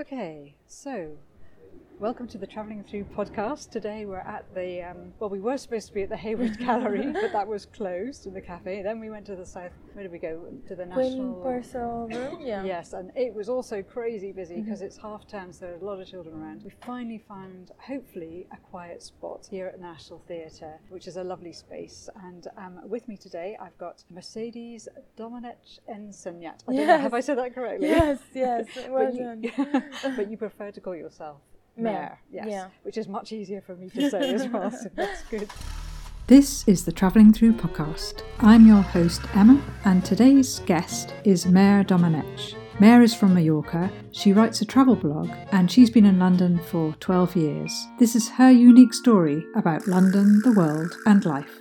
Okay, so welcome to the Travelling Through podcast. Today we're at the, um, well, we were supposed to be at the Hayward Gallery, but that was closed in the cafe. Then we went to the south, where did we go? To the National. Room, yeah. Yes, and it was also crazy busy because it's half term, so there's a lot of children around. We finally found, hopefully, a quiet spot here at National Theatre, which is a lovely space. And um, with me today, I've got Mercedes Domenech Enseñat. I don't know, Yes. have I said that correctly? Yes, yes. Well but, done. you, but you prefer to call yourself Mare, Mare, yes, yeah. which is much easier for me to say as well, so that's good. This is the Travelling Through podcast. I'm your host, Emma, and today's guest is Mare Domenech. Mare is from Mallorca. She writes a travel blog, and she's been in London for 12 years. This is her unique story about London, the world, and life.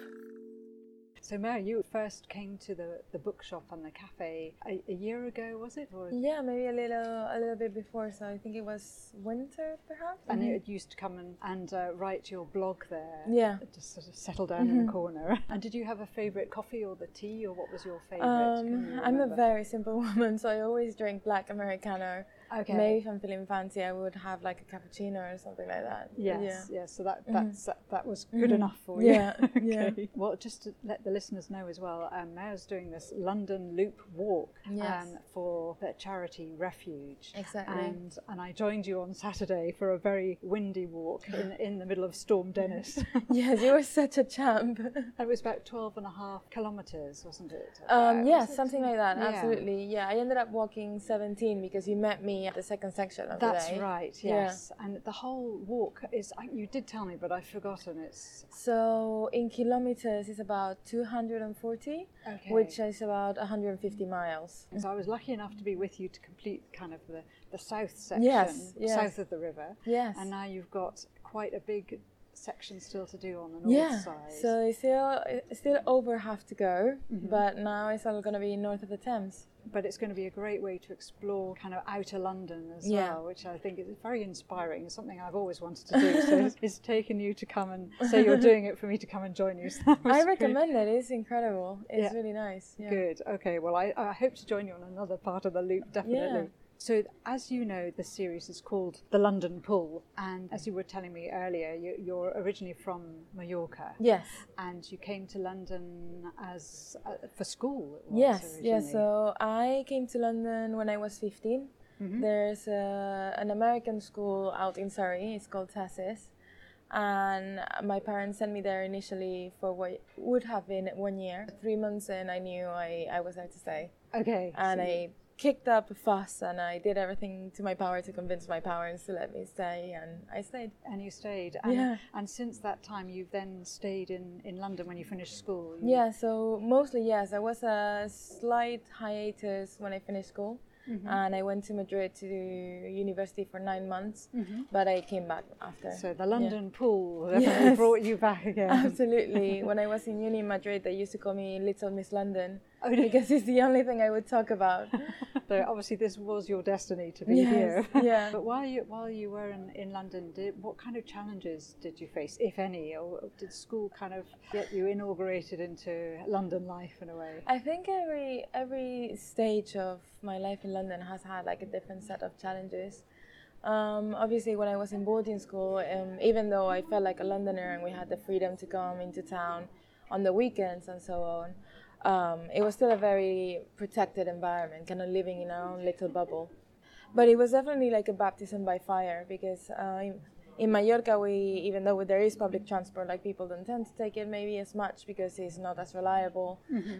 So, Mary, you first came to the, the bookshop and the cafe a, a year ago, was it? Or, Yeah, maybe a little, a little bit before. So I think it was winter, perhaps. and you used to come and, and uh, write your blog there. Yeah. Just sort of settle down in the corner. And did you have a favourite coffee or the tea, or what was your favourite? Um, you I'm a very simple woman, so I always drink black americano. Okay. Maybe if I'm feeling fancy, I would have like a cappuccino or something like that. Yes, Yeah. yes. So that that's that, that was good Mhm. enough for you. Yeah, yeah. okay. Well, just to let the listeners know as well, um, Mare's doing this London Loop walk Yes. um, for the charity Refuge. Exactly. And and I joined you on Saturday for a very windy walk in in the middle of Storm Dennis. yes, you were such a champ. it was about 12 and a half kilometres, wasn't it? Um, About, yes, was it? something like that. Yeah. Absolutely. Yeah, I ended up walking 17 because you met me at the second section of That's the day. right, Yeah. yes. And the whole walk is, you did tell me, but I've forgotten. It's So in kilometers, it's about 240, okay. which is about 150 miles. So I was lucky enough to be with you to complete kind of the, the south section, Yes, yes. south of the river. Yes. And now you've got quite a big section still to do on the north yeah. side. So it's still it's still over half to go, Mm-hmm. but now it's all going to be north of the Thames. But it's going to be a great way to explore kind of outer London as Yeah. well, which I think is very inspiring. It's something I've always wanted to do. so it's, it's taken you to come and say you're doing it for me to come and join you. So I good. recommend it. It's incredible. It's Yeah. really nice. Yeah. Good. Okay. Well, I, I hope to join you on another part of the loop, definitely. Yeah. So, as you know, the series is called The London Pull. And as you were telling me earlier, you, you're originally from Mallorca. Yes. And you came to London as uh, for school. Yes, originally. So I came to London when I was 15. Mhm. There's a, an American school out in Surrey. It's called TASIS. And my parents sent me there initially for what would have been one year. Three months in, I knew I, I was there to stay. Okay. And so I kicked up a fuss and I did everything to my power to convince my parents to let me stay. And I stayed. and you stayed. And, Yeah. and since that time, you've then stayed in, in London when you finished school. You- Yeah, so mostly yes. There was a slight hiatus when I finished school, Mm-hmm. and I went to Madrid to university for nine months, Mhm. but I came back after. So the London Pull Yes. brought you back again. Absolutely. when I was in uni in Madrid, they used to call me Little Miss London Really? because it's the only thing I would talk about. So obviously this was your destiny to be Yes, here. yeah. But while you while you were in, in London, did, what kind of challenges did you face, if any, or did school kind of get you inaugurated into London life in a way? I think every every stage of my life in London has had like a different set of challenges. Um, obviously, when I was in boarding school, um, even though I felt like a Londoner and we had the freedom to come into town on the weekends and so on, um, it was still a very protected environment, kind of living in our own little bubble. But it was definitely like a baptism by fire because uh, in, in Mallorca, we even though there is public transport, like people don't tend to take it maybe as much because it's not as reliable.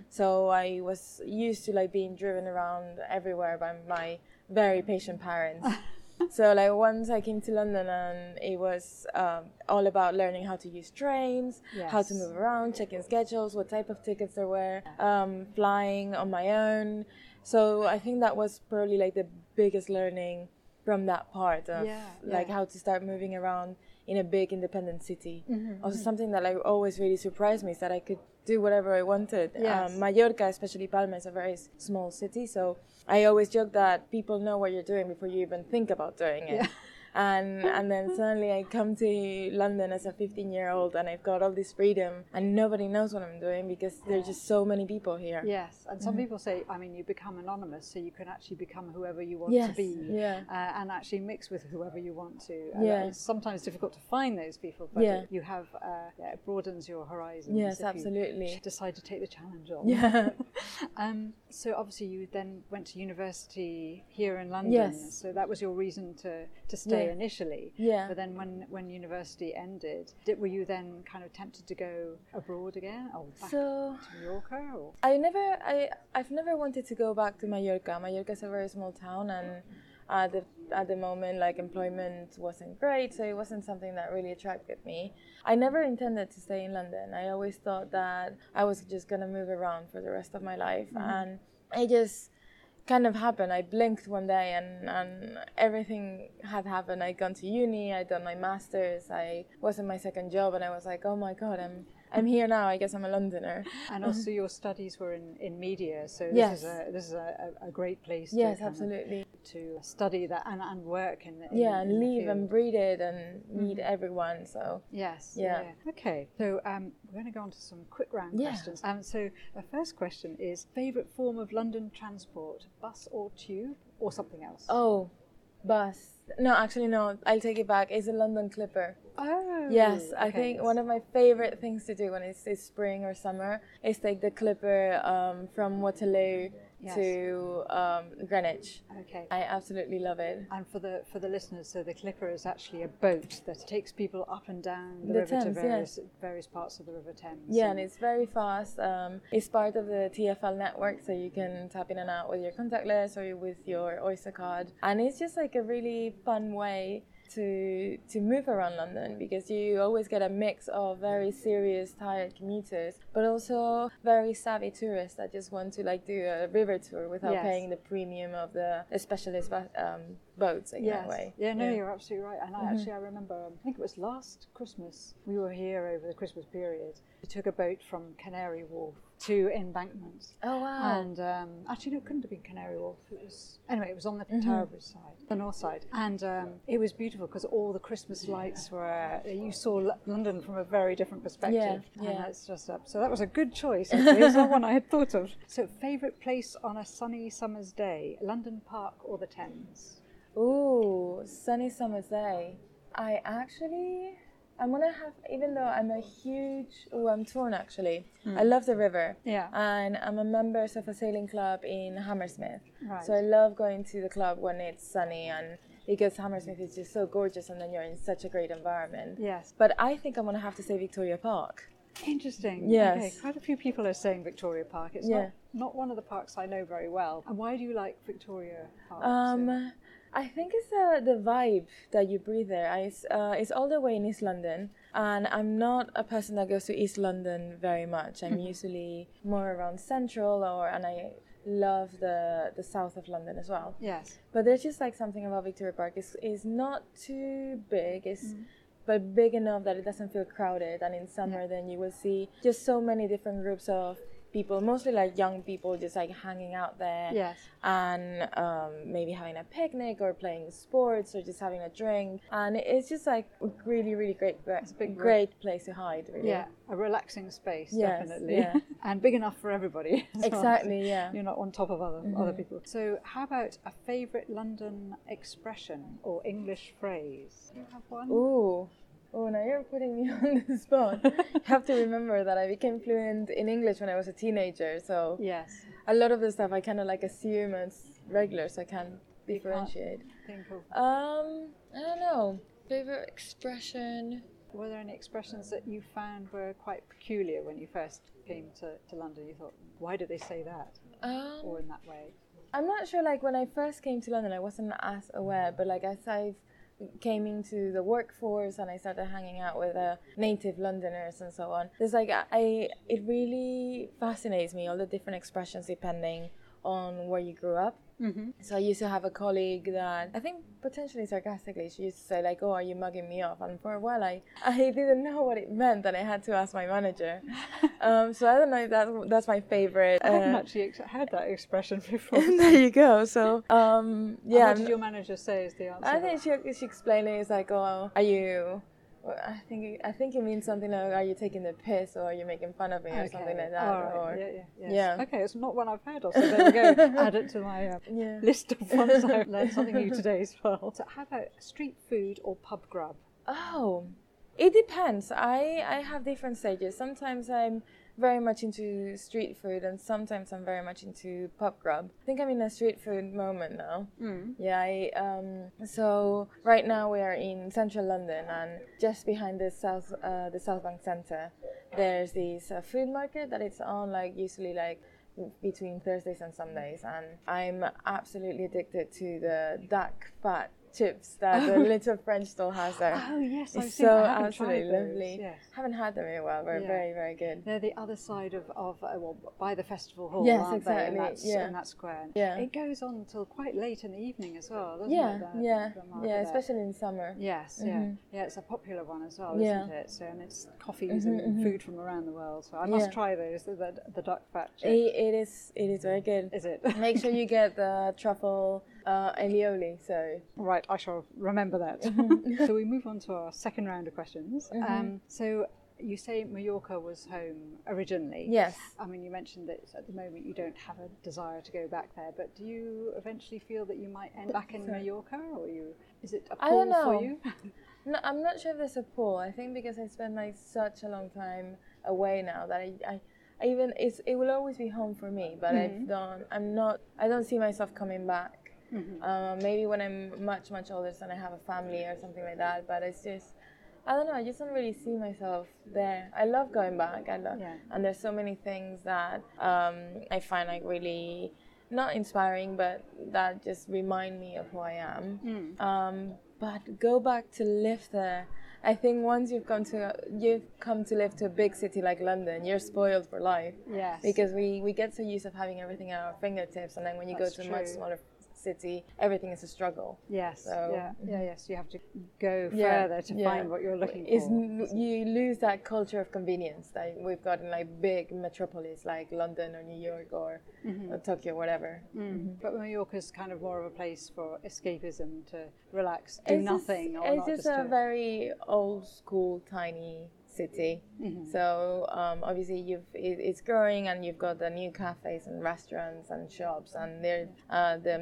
So I was used to like being driven around everywhere by my very patient parents. so like once I came to London and it was um, all about learning how to use trains, how to move around, checking schedules, what type of tickets there were, um, flying on my own. So I think that was probably like the biggest learning from that part of Yeah, like yeah. how to start moving around in a big independent city. Mm-hmm, Also something that like always really surprised me is that I could do whatever I wanted. Yes. Um, Mallorca, especially Palma, is a very s- small city, so I always joke that people know what you're doing before you even think about doing it. And and then suddenly I come to London as a 15 year old and I've got all this freedom and nobody knows what I'm doing because there's just so many people here. Yes, and Mm-hmm. some people say, I mean, you become anonymous, so you can actually become whoever you want Yes, to be, yeah. uh, and actually mix with whoever you want to. Uh, Yeah. It's sometimes difficult to find those people, but Yeah. you have, uh, yeah, it broadens your horizons. Yes, absolutely. decide to take the challenge on. Yeah. um, so obviously you then went to university here in London. Yes. So that was your reason to, to stay Initially. Yeah. But then when, when university ended, did, were you then kind of tempted to go abroad again? Or back So to Mallorca? Or? I never, I, I've never wanted to go back to Mallorca. Mallorca is a very small town, and at the at the moment, like employment wasn't great, so it wasn't something that really attracted me. I never intended to stay in London. I always thought that I was just gonna move around for the rest of my life, mm-hmm. and I just kind of happened. I blinked one day, and and everything had happened. I'd gone to uni, I'd done my masters, I was in my second job, and I was like, oh my god, I'm I'm here now. I guess I'm a Londoner. And also your studies were in, in media, so this Yes. is a this is a, a, great place Yes, to, absolutely. to study that and, and work in, in yeah in and the live and breathe it and meet everyone so Yes. Yeah. Okay. So um, we're going to go on to some quick round Yeah. questions. Um, so the first question is: favorite form of London transport, bus or tube, or something else? oh bus. No actually no. I'll take it back. It's a london clipper. Oh, yes i okay, think one of my favorite things to do when it's, it's spring or summer is take the clipper um, from waterloo Yes. to um, greenwich Okay. i absolutely love it and for the for the listeners, so the Clipper is actually a boat that takes people up and down the, The river to Thames, yeah. various various parts of the River Thames. yeah and it's very fast um, it's part of the tfl network so you can tap in and out with your contactless or with your oyster card and it's just like a really fun way to to move around London because you always get a mix of very serious tired commuters but also very savvy tourists that just want to like do a river tour without Yes. paying the premium of the specialist um, boats in Yes. that way Yeah, no, Yeah. you're absolutely right. And I actually, I remember, um, I think it was last Christmas, we were here over the Christmas period. We took a boat from Canary Wharf to embankments. oh wow And um, actually, no, it couldn't have been Canary Wharf. It was anyway. It was on the Mm-hmm. Side, the north side, and um, it was beautiful because all the Christmas lights were. You saw L- London from a very different perspective, Yeah, and yeah. it's just up. So that was a good choice. Actually. it's not one I had thought of. So, favorite place on a sunny summer's day: London Park or the Thames? Ooh, sunny summer's day. I actually, I'm gonna have, even though I'm a huge, oh, I'm torn actually. I love the river. Yeah. And I'm a member of a sailing club in Hammersmith. Right. So I love going to the club when it's sunny and because Hammersmith is just so gorgeous and then you're in such a great environment. Yes. But I think I'm gonna have to say Victoria Park. Interesting. Yes. Okay. Quite a few people are saying Victoria Park. It's Yeah. not not one of the parks I know very well. And why do you like Victoria Park? so- Um, I think it's uh, the vibe that you breathe there. I, it's, uh, it's all the way in East London, and I'm not a person that goes to East London very much. I'm usually more around Central, or and I love the the south of London as well. yes. But there's just like something about Victoria Park. It's, it's not too big. It's Mm. but big enough that it doesn't feel crowded. And in summer, then you will see just so many different groups of people, mostly like young people, just like hanging out there Yes. and um, maybe having a picnic or playing sports or just having a drink. And it's just like a really, really great, great, a big group. great place to hide. Really. Yeah, a relaxing space, Yes, definitely, yeah. and big enough for everybody. well. Exactly. Yeah. You're not on top of other other people. So, how about a favourite London expression or English phrase? Do you have one? Ooh. Oh, now you're putting me on the spot. you have to remember that I became fluent in English when I was a teenager, so Yes. a lot of the stuff I kind of like assume as regular, so I can differentiate. Um, I don't know. Favorite expression? Were there any expressions that you found were quite peculiar when you first came to, to London? You thought, why do they say that Um, or in that way? I'm not sure. Like when I first came to London, I wasn't as aware, but like as I came into the workforce and I started hanging out with uh, native Londoners and so on, there's like I it really fascinates me all the different expressions depending on where you grew up. Mm-hmm. So I used to have a colleague that I think potentially sarcastically she used to say like, "Oh, are you mugging me off?" And for a while I I didn't know what it meant, and I had to ask my manager. um, so I don't know if that that's my favorite. I haven't uh, actually ex- heard that expression before. there you go. So um, And yeah, what did your manager say is the answer? I think she she explained it. It's like, oh, are you? I think it- I think it means something like, are you taking the piss or are you making fun of me or something like that? Right. Or yeah, yeah, yes. yeah. Okay, it's not one I've heard of, so there we go. Add it to my uh, yeah. list of ones I've learned something new today as well. So, how about street food or pub grub? Oh, it depends. I I have different stages. Sometimes I'm very much into street food, and sometimes I'm very much into pub grub. I think I'm in a street food moment now. Mm. Yeah, I, um, so right now we are in central London, and just behind the south, uh, the South Bank Centre, there's this uh, food market that it's on like usually like between Thursdays and Sundays, and I'm absolutely addicted to the duck fat chips that the little French stall has there. Oh yes, I've It's seen. so absolutely lovely. Yes. Haven't had them in a while. They're Yeah. very very good. They're the other side of, of uh, well, by the festival hall, Yes, aren't they? exactly, In that, yeah. in that square. Yeah. It goes on until quite late in the evening as well, doesn't Yeah, it? yeah, yeah. there? Especially in summer. Yes, yeah, Mhm. yeah. It's a popular one as well, Yeah. isn't it? So, and it's coffees Mhm, and mhm. food from around the world. So I must Yeah. try those. The, the, the duck fat. It, it is it is very good. Is it? Make sure you get the truffle uh, aioli. So Right, I shall remember that. so we move on to our second round of questions. Mm-hmm. Um, so you say Mallorca was home originally. yes. I mean, you mentioned that at the moment you don't have a desire to go back there, but do you eventually feel that you might end back in Sorry. Mallorca, or you is it a I pull don't for know. you? No, I'm not sure if there's a pull. I think because I spent like such a long time away now that I, I, I even it's it will always be home for me. But Mhm. I've done. I'm not. I don't see myself coming back. Mhm. Um, maybe when I'm much much older, so I have a family or something like that. But it's just. I don't know. I just don't really see myself there. I love going back. I love, Yeah. and there's so many things that um, I find like really not inspiring, but that just remind me of who I am. Mm. Um, but go back to live there. I think once you've come to you've come to live to a big city like London, you're spoiled for life Yes. because we, we get so used of having everything at our fingertips, and then when you That's go to a much true. smaller city, everything is a struggle. yes. so- yeah. Yeah. Yes. You have to go Yeah, further to yeah. find what you're looking Is for. you lose that culture of convenience that we've got in like big metropolis like London or New York or, Mhm. or Tokyo, whatever. Mm. But is kind of more of a place for escapism to relax, do It's just- nothing, or it's just a very old school, tiny city. Mhm. So um, obviously you've it, it's growing, and you've got the new cafes and restaurants and shops, and there uh, the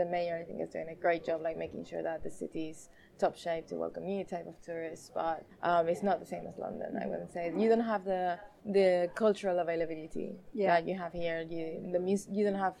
the mayor I think is doing a great job, like making sure that the city's top shape to welcome new type of tourists. But um, it's not the same as London. I wouldn't say you don't have the the cultural availability Yeah. that you have here. You the mus- you don't have.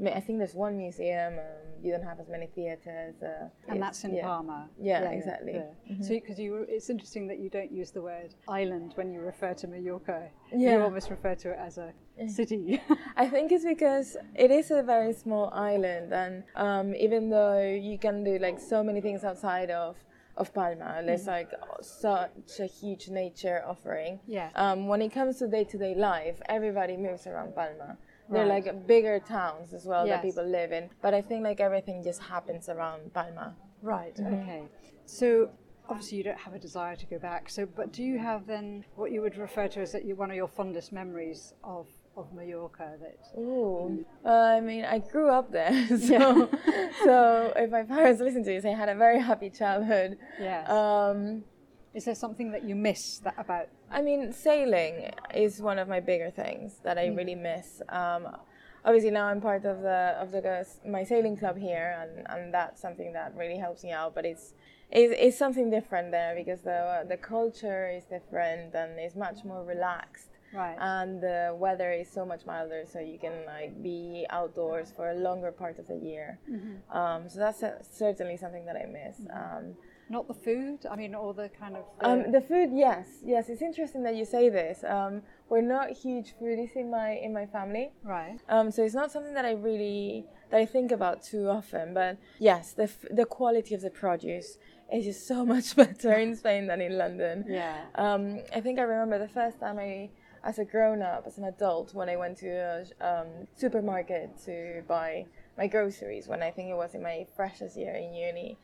I think there's one museum. Um, you don't have as many theaters. Uh, and that's in yeah. Palma. Yeah, exactly. Mm-hmm. So, because you, it's interesting that you don't use the word island when you refer to Mallorca. Yeah. You almost refer to it as a city. I think it's because it is a very small island, and um, even though you can do like so many things outside of of Palma, there's like such a huge nature offering. Yeah. Um, when it comes to day to day life, everybody moves around Palma. They're Right. like bigger towns as well Yes. that people live in, but I think like everything just happens around Palma. right. Mm-hmm. Okay. So. Obviously, you don't have a desire to go back. So, but do you have then what you would refer to as that you, one of your fondest memories of, of Mallorca? That Ooh. Uh, I mean, I grew up there, so so if my parents listen to this, I had a very happy childhood. yeah Um, Is there something that you miss that about? I mean, sailing is one of my bigger things that I really miss. Um, obviously, now I'm part of the of the my sailing club here, and, and that's something that really helps me out. But it's it's, it's something different there because the the culture is different and it's much more relaxed. Right. And the weather is so much milder, so you can like be outdoors for a longer part of the year. Um, so that's uh certainly something that I miss. Um, Not the food. I mean, all the kind of. um, the food, yes, yes. It's interesting that you say this. Um, we're not huge foodies in my in my family, right. um, so it's not something that I really that I think about too often. But yes, the f- the quality of the produce is just so much better in Spain than in London. Yeah. Um, I think I remember the first time I, as a grown up, as an adult, when I went to a um, supermarket to buy my groceries when I think it was in my freshest year in uni.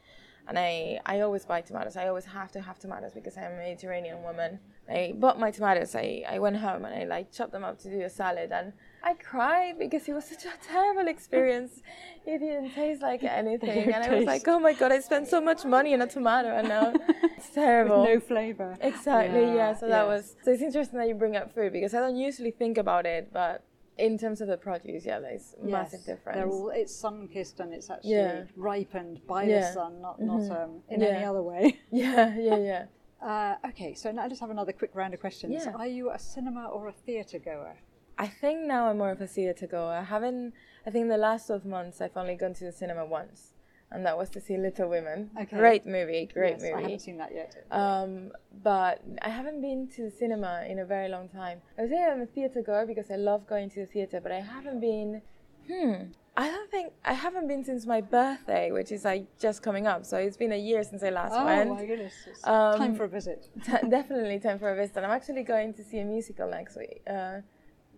And I, I always buy tomatoes. I always have to have tomatoes because I'm a Mediterranean woman. I bought my tomatoes. I, I went home and I like chopped them up to do a salad and I cried because it was such a terrible experience. It didn't taste like anything, and I was like, "Oh my god, I spent so much money on a tomato, and now it's terrible." With no flavour. Exactly. Yeah. yeah so yes. that was. So it's interesting that you bring up food because I don't usually think about it, but in terms of the produce, yeah, there's yes, massive difference. They're all it's sun kissed and it's actually yeah. ripened by yeah. the sun, not mm-hmm. not um, in yeah. any other way. Yeah, yeah, yeah. Uh, okay, so now I just have another quick round of questions. Yeah. Are you a cinema or a theatre goer? I think now I'm more of a theatre goer. I haven't. I think the last 12 months I've only gone to the cinema once, and that was to see Little Women. Okay. Great movie, great yes, movie. I haven't seen that yet. Um, but I haven't been to the cinema in a very long time. I would say I'm a theatre goer because I love going to the theatre, but I haven't been. Hmm. I don't think I haven't been since my birthday, which is like just coming up. So it's been a year since I last oh, went. Oh my goodness! Um, time for a visit. T- definitely time for a visit. And I'm actually going to see a musical next week. Uh,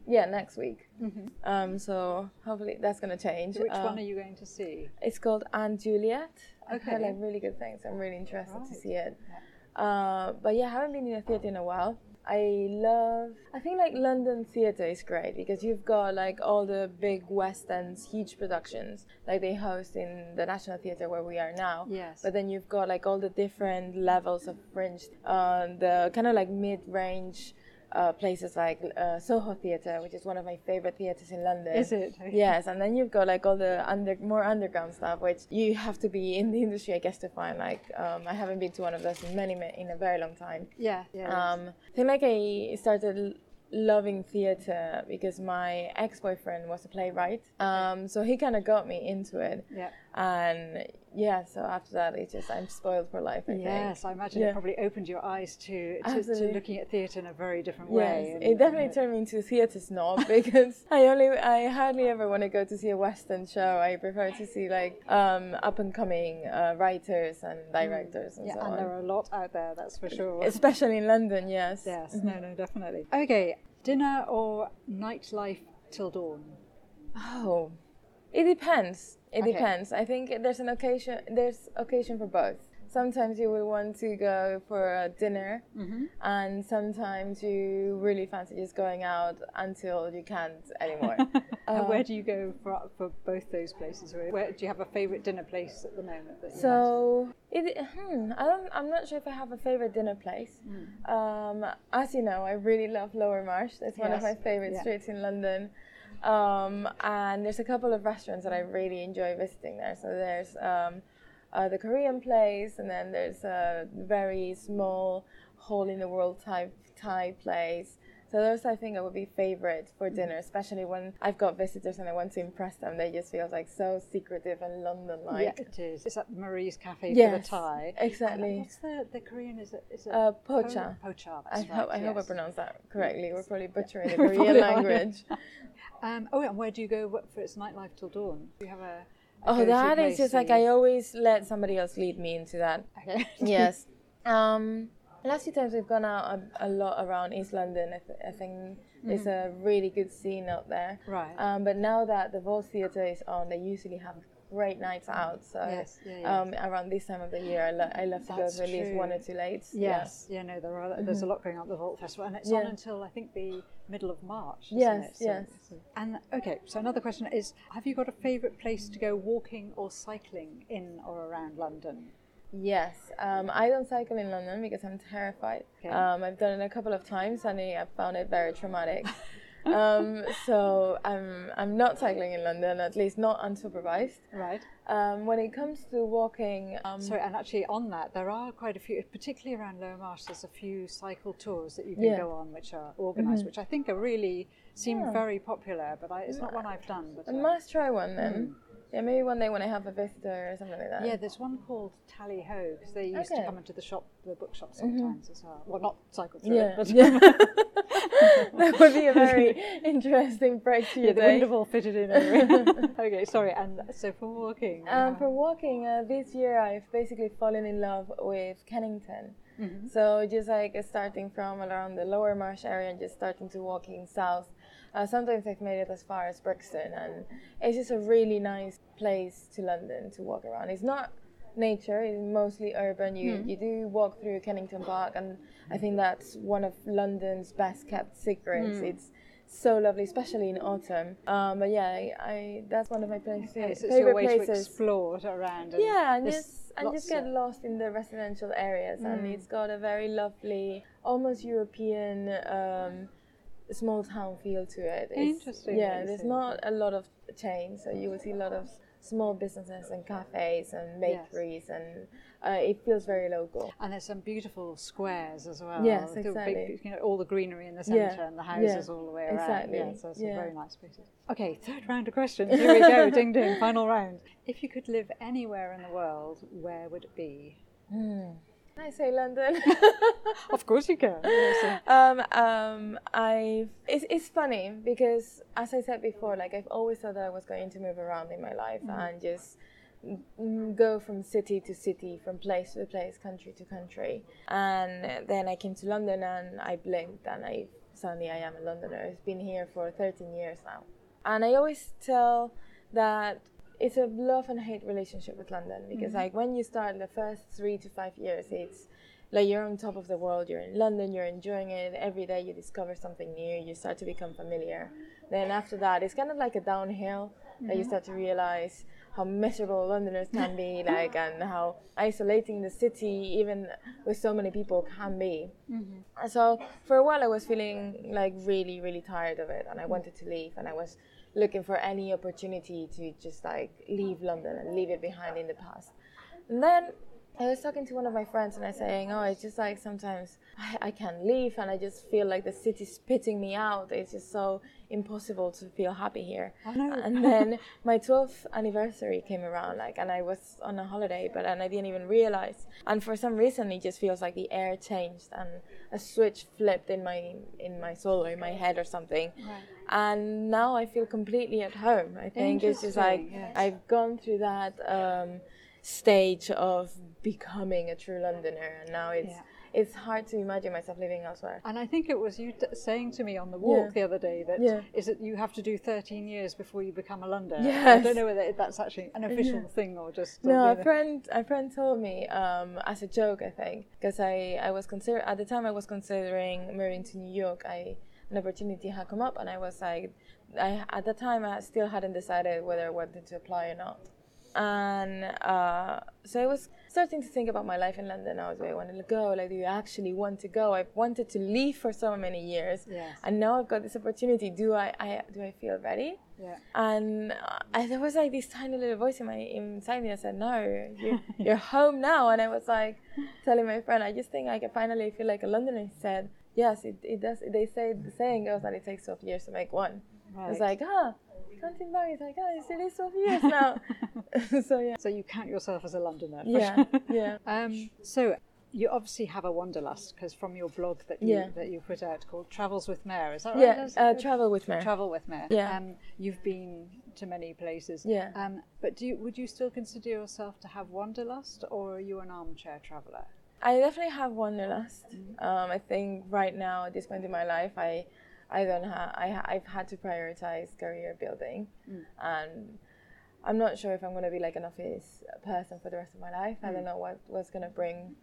yeah, next week. Mm-hmm. Um, so hopefully that's going to change. Which uh, one are you going to see? It's called & Juliet. Okay. I've heard like really good things. I'm really interested right. to see it. Yeah. Uh, but yeah, I haven't been in a theater in a while. I love. I think like London theater is great because you've got like all the big West Ends, huge productions like they host in the National Theatre where we are now. Yes. But then you've got like all the different levels of fringe, uh, the kind of like mid-range uh, places like uh, Soho Theatre, which is one of my favorite theatres in London. Is it? yes, and then you've got like all the under more underground stuff, which you have to be in the industry, I guess, to find. Like, um, I haven't been to one of those in many, in a very long time. Yeah, yeah. Um, I think like I started loving theater because my ex-boyfriend was a playwright um, so he kind of got me into it yeah and yeah so after that it's just i'm spoiled for life I yes think. i imagine yeah. it probably opened your eyes to, to, to looking at theater in a very different yes, way and, it definitely turned me into a theater snob because i only i hardly ever want to go to see a West End show i prefer to see like um, up and coming uh, writers and mm. directors and yeah, so and on. there are a lot out there that's for sure especially in london yes yes no no definitely okay dinner or nightlife till dawn oh it depends. It okay. depends. I think there's an occasion. There's occasion for both. Sometimes you will want to go for a dinner, mm-hmm. and sometimes you really fancy just going out until you can't anymore. and where do you go for, for both those places? Where do you have a favorite dinner place at the moment? so it, hmm, I don't, I'm not sure if I have a favorite dinner place. Mm. Um, as you know, I really love Lower Marsh. It's yes. one of my favorite yeah. streets in London. Um, and there's a couple of restaurants that I really enjoy visiting there. So there's um, uh, the Korean place, and then there's a very small hole in the world type Thai place. So those I think I would be favorite for mm-hmm. dinner, especially when I've got visitors and I want to impress them. They just feel like so secretive and London-like. Yeah, it is. It's at Marie's Cafe yes, for the Thai. Exactly. And what's the, the Korean? Is it? Is it uh, pocha. pocha. I, right, hope, I yes. hope I pronounced that correctly. We're probably butchering the Korean language. Um, oh, and where do you go for its nightlife till dawn? Do you have a, a oh, that is just like I always let somebody else lead me into that. Okay. yes. Um, last few times we've gone out a, a lot around East London. I, th- I think mm-hmm. there's a really good scene out there. Right. Um, but now that the Vault Theatre is on, they usually have great nights out. So yes, yeah, yeah. Um, around this time of the year, I, lo- I love to That's go to at least one or two lates. Yes, yeah, yeah no, there are. Mm-hmm. There's a lot going on at the Vault Festival, and it's on until I think the middle of March. yes, so, yes. And okay, so another question is: Have you got a favourite place to go walking or cycling in or around London? Yes, um, I don't cycle in London because I'm terrified. Okay. Um, I've done it a couple of times and I found it very traumatic. um, so I'm I'm not cycling in London, at least not unsupervised. Right. Um, when it comes to walking, um, sorry, and actually on that, there are quite a few, particularly around Lower Marsh. There's a few cycle tours that you can yeah. go on, which are organised, mm-hmm. which I think are really seem yeah. very popular. But I, it's not one I've done. But I uh, must try one then. Mm. Yeah, maybe one day when I have a visitor or something like that. Yeah, there's one called Tally Ho because they used okay. to come into the shop, the bookshop mm-hmm. sometimes mm-hmm. as well. Well, not cycle through yeah. it, but yeah. that would be a very interesting break to your yeah, day. the window all fitted in. Okay, sorry. And so for walking, um, for walking, uh, this year I've basically fallen in love with Kennington. Mm-hmm. So just like starting from around the Lower Marsh area and just starting to walking south Uh, sometimes I've made it as far as Brixton, and it's just a really nice place to London to walk around. It's not nature; it's mostly urban. You Hmm. you do walk through Kennington Park, and I think that's one of London's best kept secrets. Hmm. It's so lovely, especially in autumn. Um, but yeah, I, I that's one of my places, Okay, so it's favorite your way to places. explore around. And Yeah, and just and just get lost in the residential areas, and Mm. it's got a very lovely, almost European, um, small town feel to it. It's- Interesting Yeah, there's not a lot of chains, so you will see a lot of small businesses and cafes and Yes. bakeries, and uh, it feels very local. And there's some beautiful squares as well. Yes, exactly. Big, you know, all the greenery in the Yeah, centre and the houses yeah, all the way around. exactly, Yeah, so it's a yeah. very nice places. Okay, third round of questions. Here we go. ding ding. Final round. If you could live anywhere in the world, where would it be? Can I say London? Of course you can. Um, um, I it's, it's funny because as I said before, like I've always thought that I was going to move around in my life and just go from city to city, from place to place, country to country. And then I came to London and I blinked and I suddenly I am a Londoner. I've been here for 13 years now. And I always tell that it's a love and hate relationship with London because mm-hmm. like when you start the first three to five years, it's like you're on top of the world. You're in London. You're enjoying it every day. You discover something new. You start to become familiar. Then after that, it's kind of like a downhill. That you mm-hmm. start to realize how miserable Londoners can be, like, and how isolating the city, even with so many people, can be. And So for a while, I was feeling like really, really tired of it, and I wanted to leave, and I was looking for any opportunity to just like leave London and leave it behind in the past. And then I was talking to one of my friends and I was saying, oh, it's just like sometimes I, I can't leave and I just feel like the city's spitting me out. It's just so impossible to feel happy here. And then my 12th anniversary came around, like, and I was on a holiday, but and I didn't even realize. And for some reason, it just feels like the air changed and a switch flipped in my in my soul or in my head or something. Right. And now I feel completely at home. I think it's just like yes. I've gone through that um, stage of becoming a true Londoner, and now it's Yeah. it's hard to imagine myself living elsewhere. And I think it was you t- saying to me on the walk Yeah. the other day that Yeah. is it you have to do 13 years before you become a Londoner. I don't know whether that's actually an official thing or just No, a friend, a friend told me um, as a joke, I think, because I, I was consider at the time I was considering moving to New York. I an opportunity had come up, and I was like, I at the time I still hadn't decided whether I wanted to apply or not. And uh, so I was starting to think about my life in London. I was where I wanted to go. Like, do you actually want to go? I've wanted to leave for so many years, Yes. and now I've got this opportunity. Do I, I do I feel ready? yeah. and uh, I, there was like this tiny little voice in my inside me that said, "No, you're, you're home now." And I was like telling my friend, "I just think I can finally feel like a Londoner." He said, "Yes, it, it does." They say the saying goes that it takes 12 years to make one. I was like, "Ah." Counting back, it's like, oh, it's- it is 12 years now. so yeah, So you count yourself as a Londoner. yeah, sure. yeah. Um, so you obviously have a wanderlust because from your blog that you Yeah. that you put out called Travels with Mare, is that right? Yeah, uh, travel with me. Travel with Mare. Yeah. Um, you've been to many places. Yeah. Um, but do you, would you still consider yourself to have wanderlust, or are you an armchair traveller? I definitely have wanderlust. Um, I think right now at this point in my life, I, I don't have. I ha- I've had to prioritize career building, mm. and I'm not sure if I'm going to be like an office person for the rest of my life. I don't mm. know what what's going to bring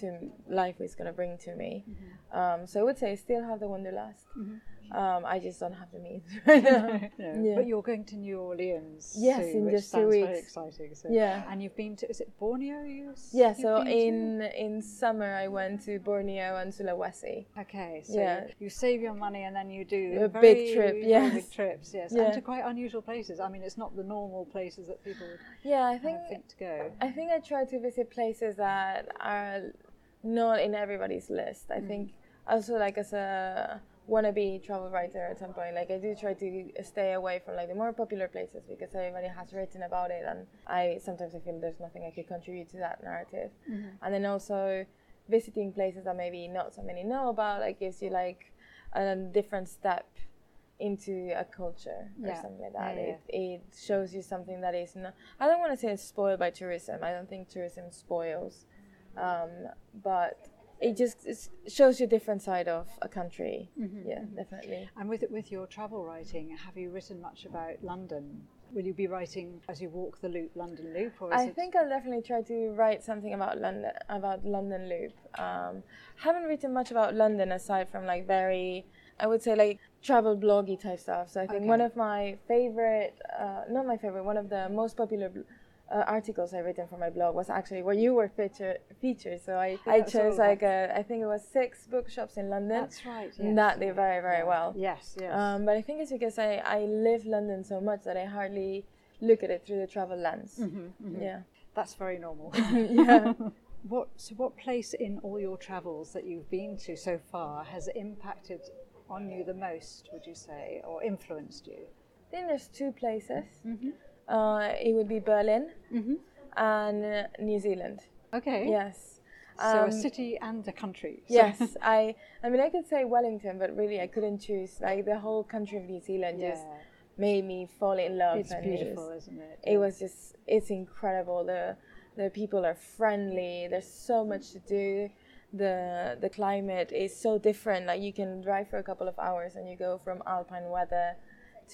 to life is going to bring to me. Mm-hmm. Um, so I would say I still have the wanderlust. Mm-hmm. Um, I just don't have the means right now. No, Yeah. But you're going to New Orleans. Yes, in just two sounds Very weeks. exciting. So. Yeah. And you've been to is it Borneo? You Yeah, so been to? in in summer I went to Borneo and Sulawesi. Okay, so Yeah. you save your money and then you do A very, big trip, yes. big trips, yes, Yeah. and to quite unusual places. I mean, it's not the normal places that people would Yeah, I think think to go. I think I try to visit places that are not in everybody's list. I think also like as a wannabe travel writer at some point, like I do try to stay away from like the more popular places because everybody has written about it, and I sometimes I feel there's nothing I could contribute to that narrative. And then also visiting places that maybe not so many know about, like gives you like a different step into a culture or Yeah. something like that. Yeah, yeah. It, it shows you something that is not. I don't want to say it's spoiled by tourism. I don't think tourism spoils, um, but it just it shows you a different side of a country. Mm-hmm. Yeah, definitely. And with with your travel writing, have you written much about London? Will you be writing as you walk the loop, London Loop, or is I think I'll definitely try to write something about London about London Loop. Um, haven't written much about London aside from like very, I would say like travel bloggy type stuff. So I think Okay. one of my favorite, uh, not my favorite, one of the most popular. Uh, articles I've written for my blog was actually where you were feature, featured. So I, I that's chose like a, I think it was six bookshops in London. That's right. Yes. and that did very very well. Yes. Yes. Um, but I think it's because I, I live London so much that I hardly look at it through the travel lens. Mm-hmm. Yeah. That's very normal. Yeah. What so what place in all your travels that you've been to so far has impacted on you the most, would you say, or influenced you? I think there's two places. Mm-hmm. Uh, it would be Berlin Mm-hmm. and uh, New Zealand. Okay. Yes. So a Um, city and a country. So- Yes, I. I mean, I could say Wellington, but really, I couldn't choose. Like the whole country of New Zealand yeah. just made me fall in love. It's beautiful, It was, isn't it? it was just. It's incredible. The the people are friendly. There's so much to do. The the climate is so different. Like you can drive for a couple of hours and you go from alpine weather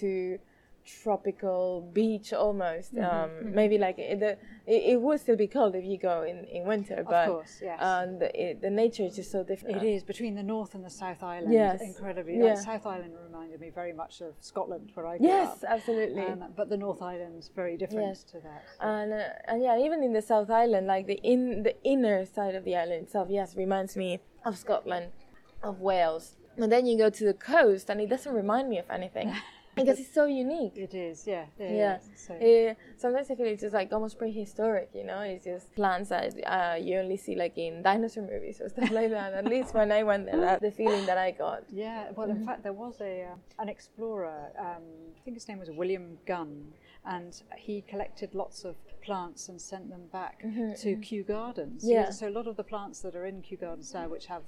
to tropical beach almost. Um, maybe like it, the, it, it would still be cold if you go in, in winter, but course, yes. um, the, it, the nature is just so different. It is between the North and the South Island. Yes. incredibly. Yeah. Like South Island reminded me very much of Scotland, where I grew Yes, up. absolutely. Um, but the North Island's very different Yes. to that. and uh, and yeah, even in the South Island, like the in the inner side of the island itself, yes, reminds me of Scotland, of Wales. And then you go to the coast, and it doesn't remind me of anything because it's so unique. It is, yeah. Yeah. Yeah. So, Eh, sometimes I feel it's just like almost prehistoric, you know. It's just plants that uh, you only see like in dinosaur movies or stuff like that. At least when I went there, that's the feeling that I got. Yeah, well, Mm-hmm. in fact, there was a uh, an explorer. Um, I think his name was William Gunn, and he collected lots of plants and sent them back to Kew Gardens. Mm-hmm, Yeah. So a lot of the plants that are in Kew Gardens now, which have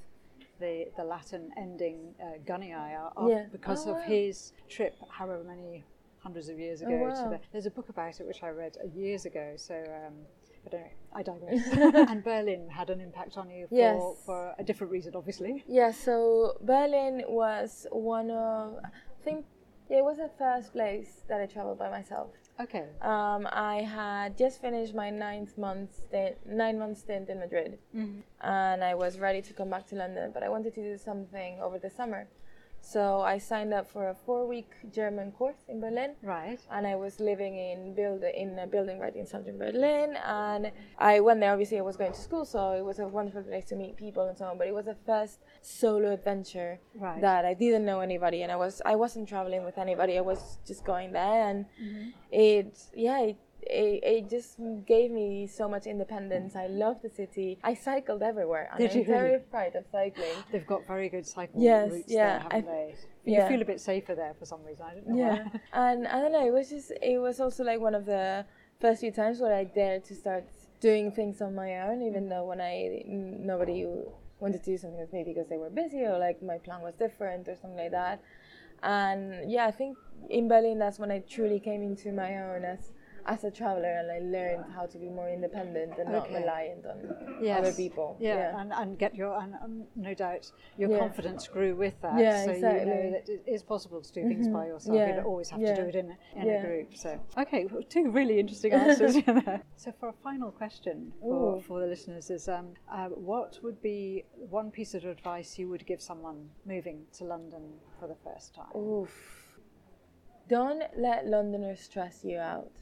the the Latin ending uh, are, are Yeah. because Oh, of wow. his trip, however many hundreds of years ago. Oh, to wow. the, there's a book about it which I read uh, years ago. So. Um, but anyway, I digress. and Berlin had an impact on you for, Yes. for a different reason, obviously. Yeah, so Berlin was one of, I think, yeah, it was the first place that I traveled by myself. Okay. Um, I had just finished my ninth month stint, nine month stint in Madrid, and I was ready to come back to London, but I wanted to do something over the summer. So I signed up for a four week German course in Berlin Right. and I was living in build in a building right in southern Berlin. And I went there. Obviously, I was going to school, so it was a wonderful place to meet people and so on. But it was the first solo adventure Right. that I didn't know anybody, and I was I wasn't traveling with anybody. I was just going there, and mm-hmm. it yeah. It, it, it just gave me so much independence. I love the city. I cycled everywhere, and Did I'm you really? terrified of cycling. They've got very good cycle Yes, routes yeah, there, haven't I- they? You yeah. feel a bit safer there for some reason. I don't know Yeah, why. and I don't know. It was just it was also like one of the first few times where I dared to start doing things on my own, even though when I nobody wanted to do something with me because they were busy or like my plan was different or something like that. And yeah, I think in Berlin that's when I truly came into my own as as a traveler and I learned how to be more independent and not Okay. reliant on Yes. other people. Yeah, And, and get your, and um, no doubt, your Yeah. confidence grew with that. Yeah, so you exactly. know that it is possible to do things by yourself. You don't always have yeah, to do it in, a- in yeah. a group. So, okay, well, two really interesting answers. so, for a final question for, Ooh. for the listeners is, um, uh, what would be one piece of advice you would give someone moving to London for the first time? Oof. Don't let Londoners stress you out.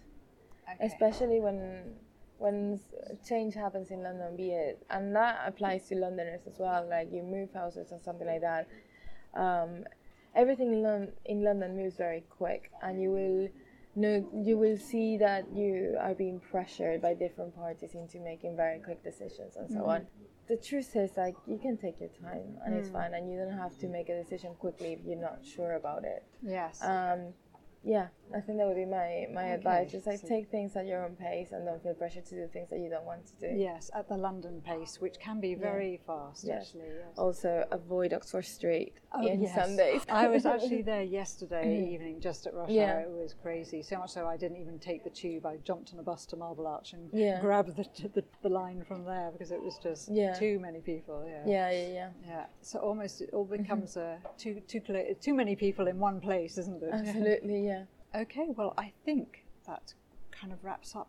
Okay. especially when when change happens in London, be it, and that applies to Londoners as well. Like you move houses or something like that. Um, everything in, Lon- in London moves very quick, and you will know you will see that you are being pressured by different parties into making very quick decisions and so on. The truth is, like you can take your time, and it's fine, and you don't have to make a decision quickly if you're not sure about it. Yes. Um, yeah, I think that would be my my Okay, advice. Just like so- take things at your own pace and don't feel pressure to do things that you don't want to do. Yes, at the London pace, which can be very fast, Yes. actually. Yes. Also, avoid Oxford Street Oh, in yes. Sundays. I was actually there yesterday evening, just at rush Yeah. hour. It was crazy. So much so I didn't even take the tube. I jumped on a bus to Marble Arch and Yeah. grabbed the, the, the line from there because it was just Yeah. too many people. Yeah. yeah, yeah, yeah. Yeah. So almost it all Mm-hmm. becomes uh, too too too many people in one place, isn't it? Absolutely, yeah. Okay. Well, I think that kind of wraps up.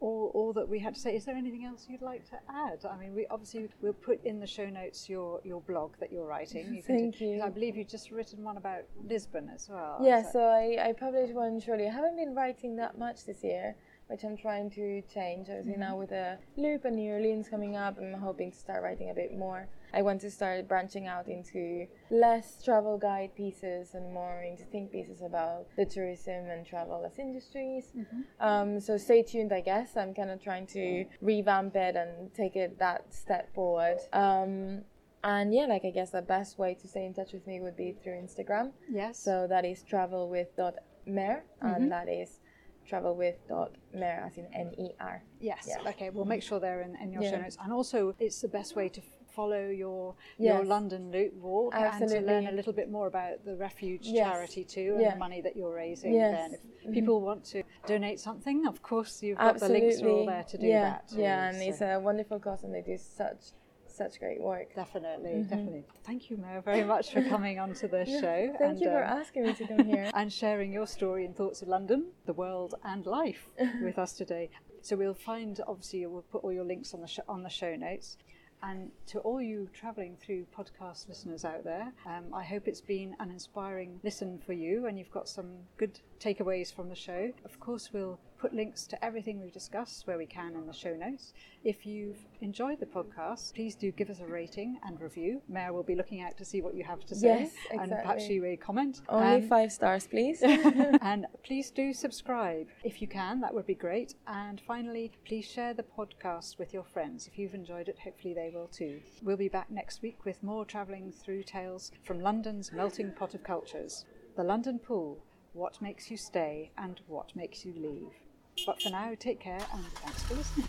All, all that we had to say. Is there anything else you'd like to add? I mean, we obviously we'll put in the show notes your, your blog that you're writing. can Thank do- you. I believe you've just written one about Lisbon as well. Yeah, Is so I, I published one shortly. I haven't been writing that much this year, which I'm trying to change. Obviously, mm-hmm. now with the Loop and New Orleans coming up, I'm hoping to start writing a bit more. I want to start branching out into less travel guide pieces and more into think pieces about the tourism and travel as industries. Um, so stay tuned, I guess. I'm kind of trying to revamp it and take it that step forward. Um, and yeah, like I guess the best way to stay in touch with me would be through Instagram. Yes. So that is travel with dot mer, and that is travel with dot mer as in N E R. Yes. Yeah. Okay. We'll make sure they're in, in your show notes, and also it's the best way to follow your your London Loop walk and to learn a little bit more about the refuge Yes. charity too, and Yeah. the money that you're raising. Yes. Then, if people want to donate something, of course you've got the links are all there to do yeah, that. Too, yeah, and so- it's a wonderful cause, and they do such such great work. Definitely, Mm-hmm. definitely. Thank you, Mel, very much for coming onto the show. Thank and, you for um, asking me to come here. and sharing your story and thoughts of London, the world, and life with us today. So we'll find, obviously, we'll put all your links on the sh- on the show notes. And to all you travelling through podcast listeners out there, um, I hope it's been an inspiring listen for you, and you've got some good takeaways from the show. Of course, we'll put links to everything we've discussed where we can in the show notes. If you've enjoyed the podcast, please do give us a rating and review. Mare will be looking out to see what you have to say, Yes, and perhaps exactly. you a comment. Only Um, five stars, please. and please do subscribe if you can, that would be great. And finally, please share the podcast with your friends. If you've enjoyed it, hopefully they will too. We'll be back next week with more travelling through tales from London's melting pot of cultures. The London Pull what makes you stay and what makes you leave. But for now, take care and thanks for listening.